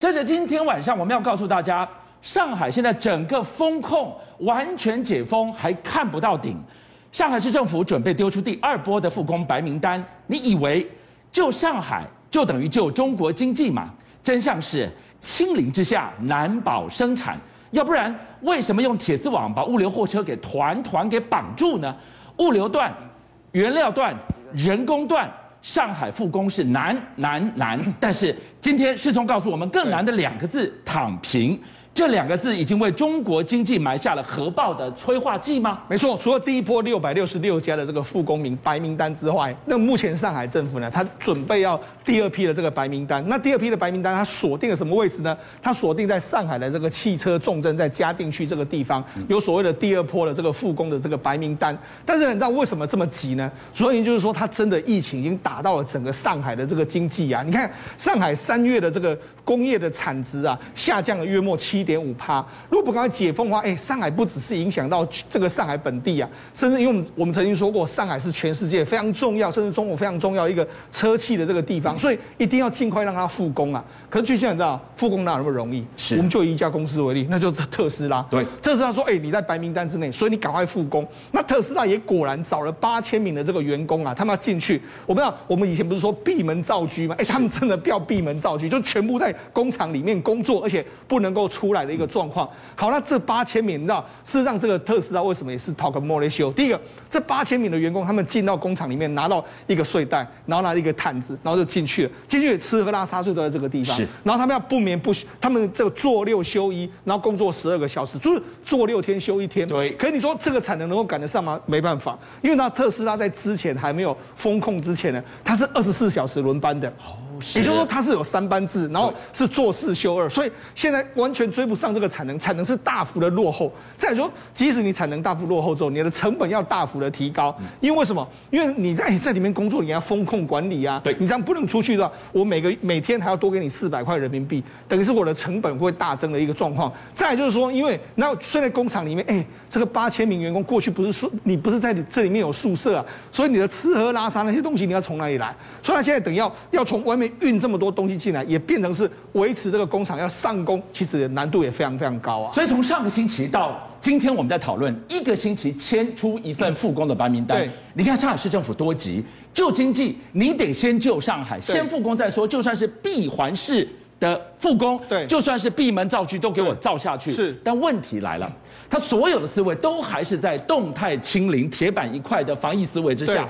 这是今天晚上我们要告诉大家，上海现在整个封控完全解封，还看不到顶。上海市政府准备丢出第二波的复工白名单，你以为救上海就等于救中国经济吗？真相是清零之下难保生产，要不然为什么用铁丝网把物流货车给团团给绑住呢？物流断，原料断，人工断。上海复工是难难难，但是今天世聪告诉我们，更难的两个字“躺平”。这两个字已经为中国经济埋下了核爆的催化剂吗？没错，除了第一波六百六十六家的这个复工名白名单之外，那目前上海政府呢，它准备要第二批的这个白名单。那第二批的白名单，它锁定了什么位置呢？它锁定在上海的这个汽车重镇，在嘉定区这个地方，有所谓的第二波的这个复工的这个白名单。但是你知道为什么这么急呢？主要原因就是说，它真的疫情已经打到了整个上海的这个经济啊。你看上海三月的这个工业的产值啊，下降了约莫七点五趴，如果不赶快解封的话，哎，上海不只是影响到这个上海本地啊，甚至因为我们我们曾经说过，上海是全世界非常重要，甚至中国非常重要一个车企的这个地方，所以一定要尽快让它复工啊。可是据现在知道，复工哪有那么容易？是，我们就以一家公司为例，那就是特斯拉。对，特斯拉说，哎，你在白名单之内，所以你赶快复工。那特斯拉也果然找了八千名的这个员工啊，他们要进去。我不知道，我们以前不是说闭门造车吗？哎，他们真的不要闭门造车，就全部在工厂里面工作，而且不能够出来的一个状。况好，那这八千名，你知道，事实上这个特斯拉为什么也是 talk more show？第一个，这八千名的员工，他们进到工厂里面，拿到一个睡袋，然后拿一个毯子，然后就进去了。进去吃喝拉撒睡都在这个地方。是，然后他们要不眠不休，他们这个做六休一，然后工作十二个小时，就是做六天休一天。对。可是你说这个产能能够赶得上吗？没办法，因为那特斯拉在之前还没有封控之前呢，它是二十四小时轮班的。也就是说，它是有三班制，然后是做四休二，所以现在完全追不上这个产能，产能是大幅的落后。再说，即使你产能大幅落后之后，你的成本要大幅的提高，因为为什么？因为你在在里面工作，你要风控管理啊，对，你这样不能出去的话，我每个每天还要多给你四百块人民币，等于是我的成本会大增的一个状况。再就是说，因为那现在工厂里面，哎，这个八千名员工过去不是说你不是在这里面有宿舍啊，所以你的吃喝拉撒那些东西你要从哪里来？所以他现在等于要要从外面。运这么多东西进来，也变成是维持这个工厂要上工，其实难度也非常非常高啊。所以从上个星期到今天，我们在讨论一个星期签出一份复工的白名单。对，你看上海市政府多急，救经济你得先救上海，先复工再说。就算是闭环式的复工，对，就算是闭门造车都给我造下去。是，但问题来了，他所有的思维都还是在动态清零、铁板一块的防疫思维之下。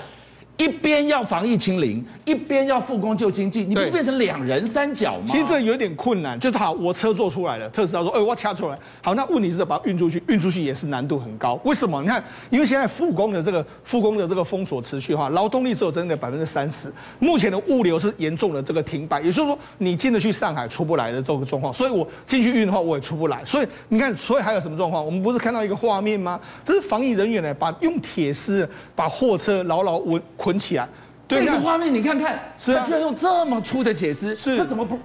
一边要防疫清零，一边要复工救经济，你不是变成两人三角吗？其实这有点困难，就是好，我车做出来了，特斯拉说，哎，我掐出来，好，那问题是把它运出去，运出去也是难度很高。为什么？你看，因为现在复工的这个复工的这个封锁持续哈，劳动力只有增加百分之三十，目前的物流是严重的这个停摆，也就是说，你进得去上海出不来的这个状况，所以我进去运的话，我也出不来。所以你看，所以还有什么状况？我们不是看到一个画面吗？这是防疫人员呢，把用铁丝把货车牢牢稳。捆起来，对，这个画面你看看，是啊，他居然用这么粗的铁丝，是，他怎么不？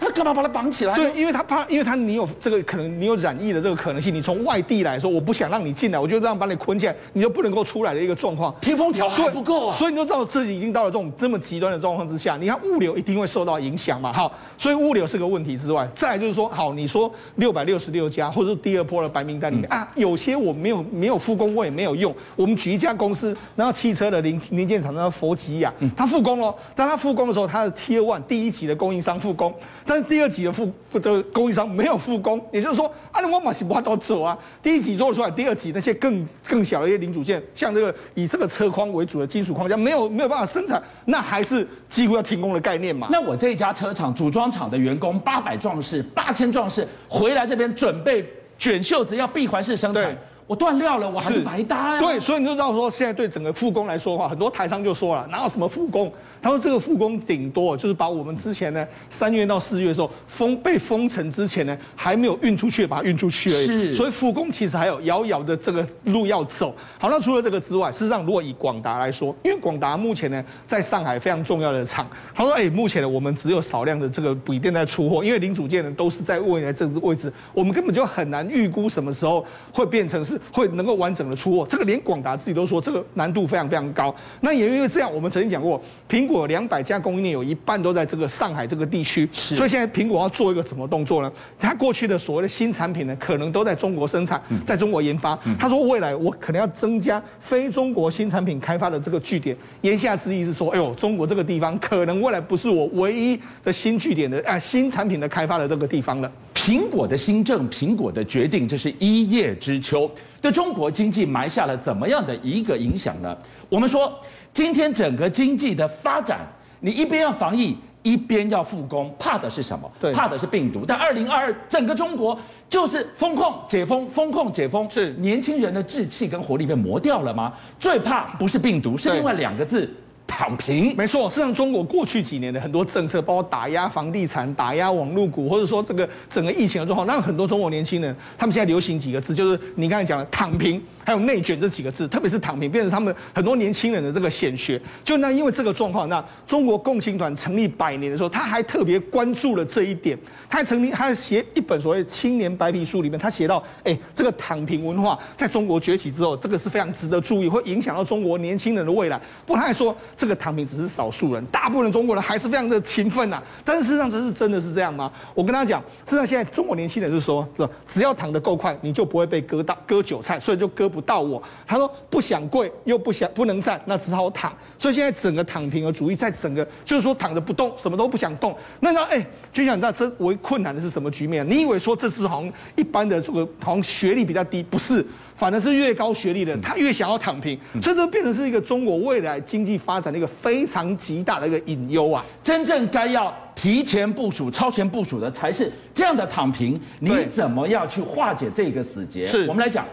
他干嘛把他绑起来？对，因为他怕，因为他你有这个可能，你有染疫的这个可能性。你从外地来说，我不想让你进来，我就这样把你捆起来，你就不能够出来的一个状况。贴封条还不够啊！所以你就知道自己已经到了这种这么极端的状况之下，你看物流一定会受到影响嘛。好，所以物流是个问题之外，再来就是说，好，你说六百六十六家，或者是第二波的白名单里面、嗯、啊，有些我没有没有复工，我也没有用。我们举一家公司，然后汽车的零零件厂商佛吉亚，他复工了。当他复工的时候，他的 Tier One 第一级的供应商复工，但是第二级的复的供应商没有复工，也就是说，按照我马西不都走啊？第一级做出来，第二级那些更更小的一些零组件，像这个以这个车框为主的金属框架，没有没有办法生产，那还是几乎要停工的概念嘛？那我这一家车厂组装厂的员工八百壮士、八千壮士回来这边准备卷袖子，要闭环式生产，我断料了，我还是白搭呀。对，所以你就知道说，现在对整个复工来说的话，很多台商就说了，哪有什么复工？他说：“这个复工顶多就是把我们之前呢三月到四月的时候封被封城之前呢还没有运出去，把它运出去而已。是，所以复工其实还有遥遥的这个路要走。好，那除了这个之外，事实上如果以广达来说，因为广达目前呢在上海非常重要的厂，他说：哎，目前呢我们只有少量的这个笔电在出货，因为零组件呢都是在未来这个位置，我们根本就很难预估什么时候会变成是会能够完整的出货。这个连广达自己都说这个难度非常非常高。那也因为这样，我们曾经讲过苹。果两百家供应链有一半都在这个上海这个地区，所以现在苹果要做一个什么动作呢？它过去的所谓的新产品呢，可能都在中国生产，在中国研发。他说未来我可能要增加非中国新产品开发的这个据点。言下之意是说，哎呦，中国这个地方可能未来不是我唯一的新据点的啊，新产品的开发的这个地方了。苹果的新政，苹果的决定，这是一叶知秋，对中国经济埋下了怎么样的一个影响呢？我们说，今天整个经济的发展，你一边要防疫，一边要复工，怕的是什么？对，怕的是病毒。但二零二二整个中国就是风控解封，风控解封，是年轻人的志气跟活力被磨掉了吗？最怕不是病毒，是另外两个字。躺平，没错。实际上，中国过去几年的很多政策，包括打压房地产、打压网络股，或者说这个整个疫情的状况，让很多中国年轻人，他们现在流行几个字，就是你刚才讲的“躺平”。还有内卷这几个字，特别是躺平，变成他们很多年轻人的这个显学。就那因为这个状况，那中国共青团成立百年的时候，他还特别关注了这一点。他还成立，他写一本所谓青年白皮书里面，他写到，哎，这个躺平文化在中国崛起之后，这个是非常值得注意，会影响到中国年轻人的未来。不过他还说，这个躺平只是少数人，大部分的中国人还是非常的勤奋呐。但是事实上，这是真的是这样吗？我跟他讲，事实上现在中国年轻人是说，这只要躺得够快，你就不会被割到割韭菜，所以就割不到我。他说不想跪又不想不能站，那只好躺。所以现在整个躺平的主义，在整个就是说躺着不动，什么都不想动。那那哎，就想那这为困难的是什么局面？你以为说这是好像一般的这个好像学历比较低，不是，反而是越高学历的人他越想要躺平，所以这变成是一个中国未来经济发展的一个非常极大的一个隐忧啊！真正该要提前部署、超前部署的，才是这样的躺平。你怎么样去化解这个死结？是我们来讲。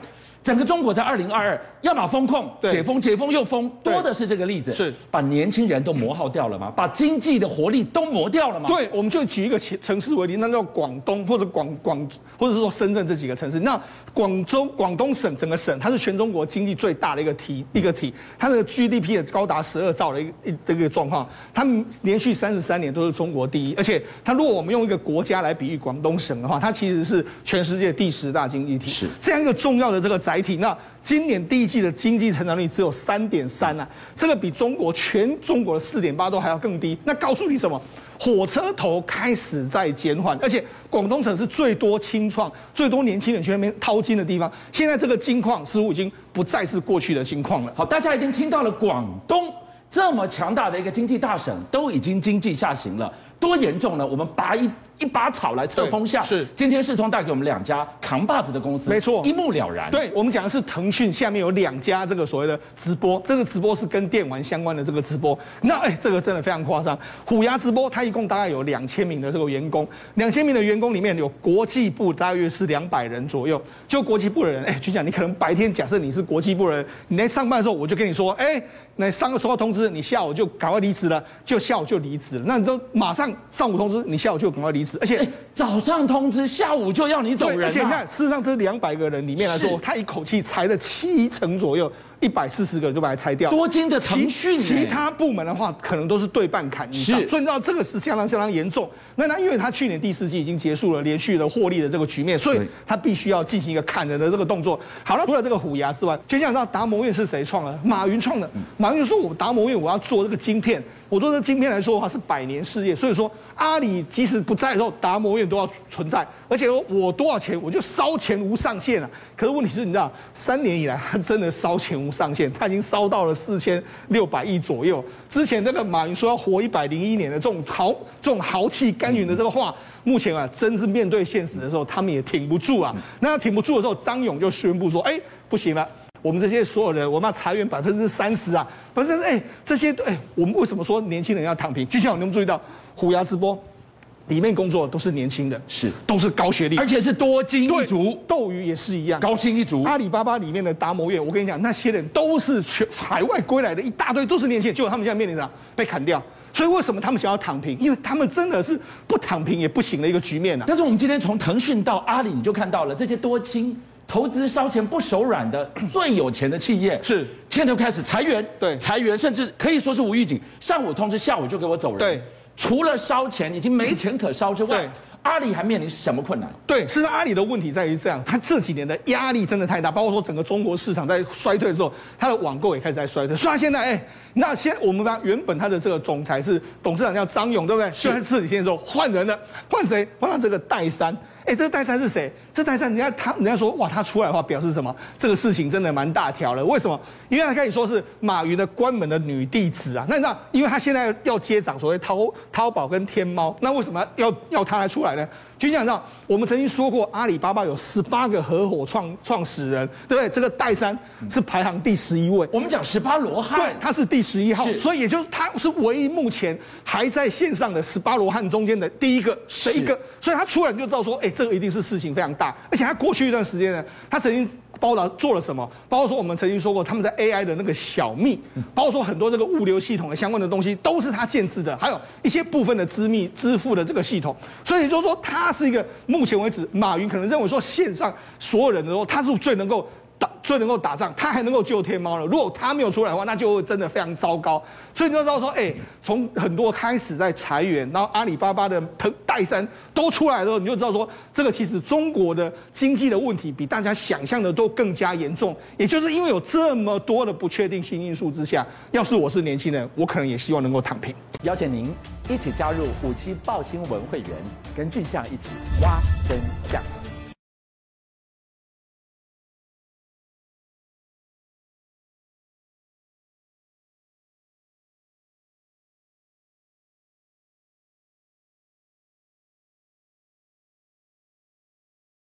整个中国在二零二二，要么封控、解封、解封又封，多的是这个例子。是把年轻人都磨耗掉了吗？把经济的活力都磨掉了吗？对，我们就举一个城市为例，那叫广东或者广广，或者是说深圳这几个城市。那广州、广东省整个省，它是全中国经济最大的一个体，一个体，它的 GDP 也高达十二兆的一个一这个状况。它连续三十三年都是中国第一，而且它如果我们用一个国家来比喻广东省的话，它其实是全世界第十大经济体。是这样一个重要的这个载媒体。那今年第一季的经济成长率只有三点三啊，这个比中国全中国的四点八都还要更低。那告诉你什么？火车头开始在减缓，而且广东省是最多青创、最多年轻人去那边淘金的地方。现在这个金矿似乎已经不再是过去的金矿了。好，大家已经听到了，广东这么强大的一个经济大省，都已经经济下行了，多严重呢？我们拔一。一把草来测风向，是今天世通带给我们两家扛把子的公司，没错，一目了然。对，我们讲的是腾讯下面有两家这个所谓的直播，这个直播是跟电玩相关的这个直播。那哎，这个真的非常夸张。虎牙直播它一共大概有两千名的这个员工，两千名的员工里面有国际部大约是两百人左右。就国际部的人，哎，就讲你可能白天假设你是国际部的人，你在上班的时候我就跟你说，哎，那上个收到通知，你下午就赶快离职了，就下午就离职了。那你都马上上午通知，你下午就赶快离职，而且。早上通知，下午就要你走人。而且你看，事实上这两百个人里面来说，他一口气裁了七成左右。一百四十个人就把它拆掉，多金的程序，其他部门的话可能都是对半砍以上，是，所以你知道这个是相当相当严重。那那因为他去年第四季已经结束了连续的获利的这个局面，所以他必须要进行一个砍人的这个动作。好了，除了这个虎牙之外，就像你知道达摩院是谁创的？马云创的。马云说：“我达摩院我要做这个晶片，我做这个晶片来说的话是百年事业。所以说阿里即使不在的时候，达摩院都要存在。而且我多少钱我就烧钱无上限啊。可是问题是你知道，三年以来他真的烧钱上限，他已经烧到了四千六百亿左右。之前这个马云说要活一百零一年的这种豪、这种豪气干云的这个话，目前啊，真是面对现实的时候，他们也挺不住啊。那挺不住的时候，张勇就宣布说：“哎，不行了，我们这些所有人，我们要裁员百分之三十啊！百分之哎，这些哎，我们为什么说年轻人要躺平？就像你们注意到虎牙直播。”里面工作的都是年轻的，是都是高学历，而且是多金一族。斗鱼也是一样，高薪一族。阿里巴巴里面的达摩院，我跟你讲，那些人都是全 海外归来的一大堆，都是年轻人，结果他们现在面临着被砍掉。所以为什么他们想要躺平？因为他们真的是不躺平也不行的一个局面啊。但是我们今天从腾讯到阿里，你就看到了这些多金投资烧钱不手软的 最有钱的企业，是现在就开始裁员，对，裁员，甚至可以说是无预警，上午通知，下午就给我走人，对。除了烧钱已经没钱可烧之外，阿里还面临什么困难？对，其实阿里的问题在于这样，它这几年的压力真的太大，包括说整个中国市场在衰退的时候，它的网购也开始在衰退。所以它现在哎，那现我们把原本他的这个总裁是董事长叫张勇，对不对？就在这几天的时候换人了，换谁？换了这个戴珊。哎，这个戴珊是谁？这戴珊，人家他人家说哇，他出来的话表示什么？这个事情真的蛮大条了。为什么？因为他跟你说是马云的关门的女弟子啊。那你知道，因为他现在要接掌所谓淘淘宝跟天猫，那为什么要要他来出来呢？就像你知道，我们曾经说过，阿里巴巴有十八个合伙创创始人，对不对？这个戴珊是排行第十一位。我们讲十八罗汉，对，他是第十一号，所以也就是他是唯一目前还在线上的十八罗汉中间的第一个，是一个。所以他突然就知道说，哎，这个一定是事情非常大。而且他过去一段时间呢，他曾经。包括做了什么？包括说我们曾经说过，他们在 AI 的那个小密，包括说很多这个物流系统的相关的东西，都是他建制的，还有一些部分的支密支付的这个系统。所以就是说，他是一个目前为止，马云可能认为说线上所有人的时候，他是最能够。所以能够打仗，他还能够救天猫了。如果他没有出来的话，那就会真的非常糟糕。所以你就知道说，哎，从很多开始在裁员，然后阿里巴巴的戴森都出来的时候，你就知道说，这个其实中国的经济的问题比大家想象的都更加严重。也就是因为有这么多的不确定性因素之下，要是我是年轻人，我可能也希望能够躺平。邀请您一起加入五七报新闻会员，跟俊相一起挖真相。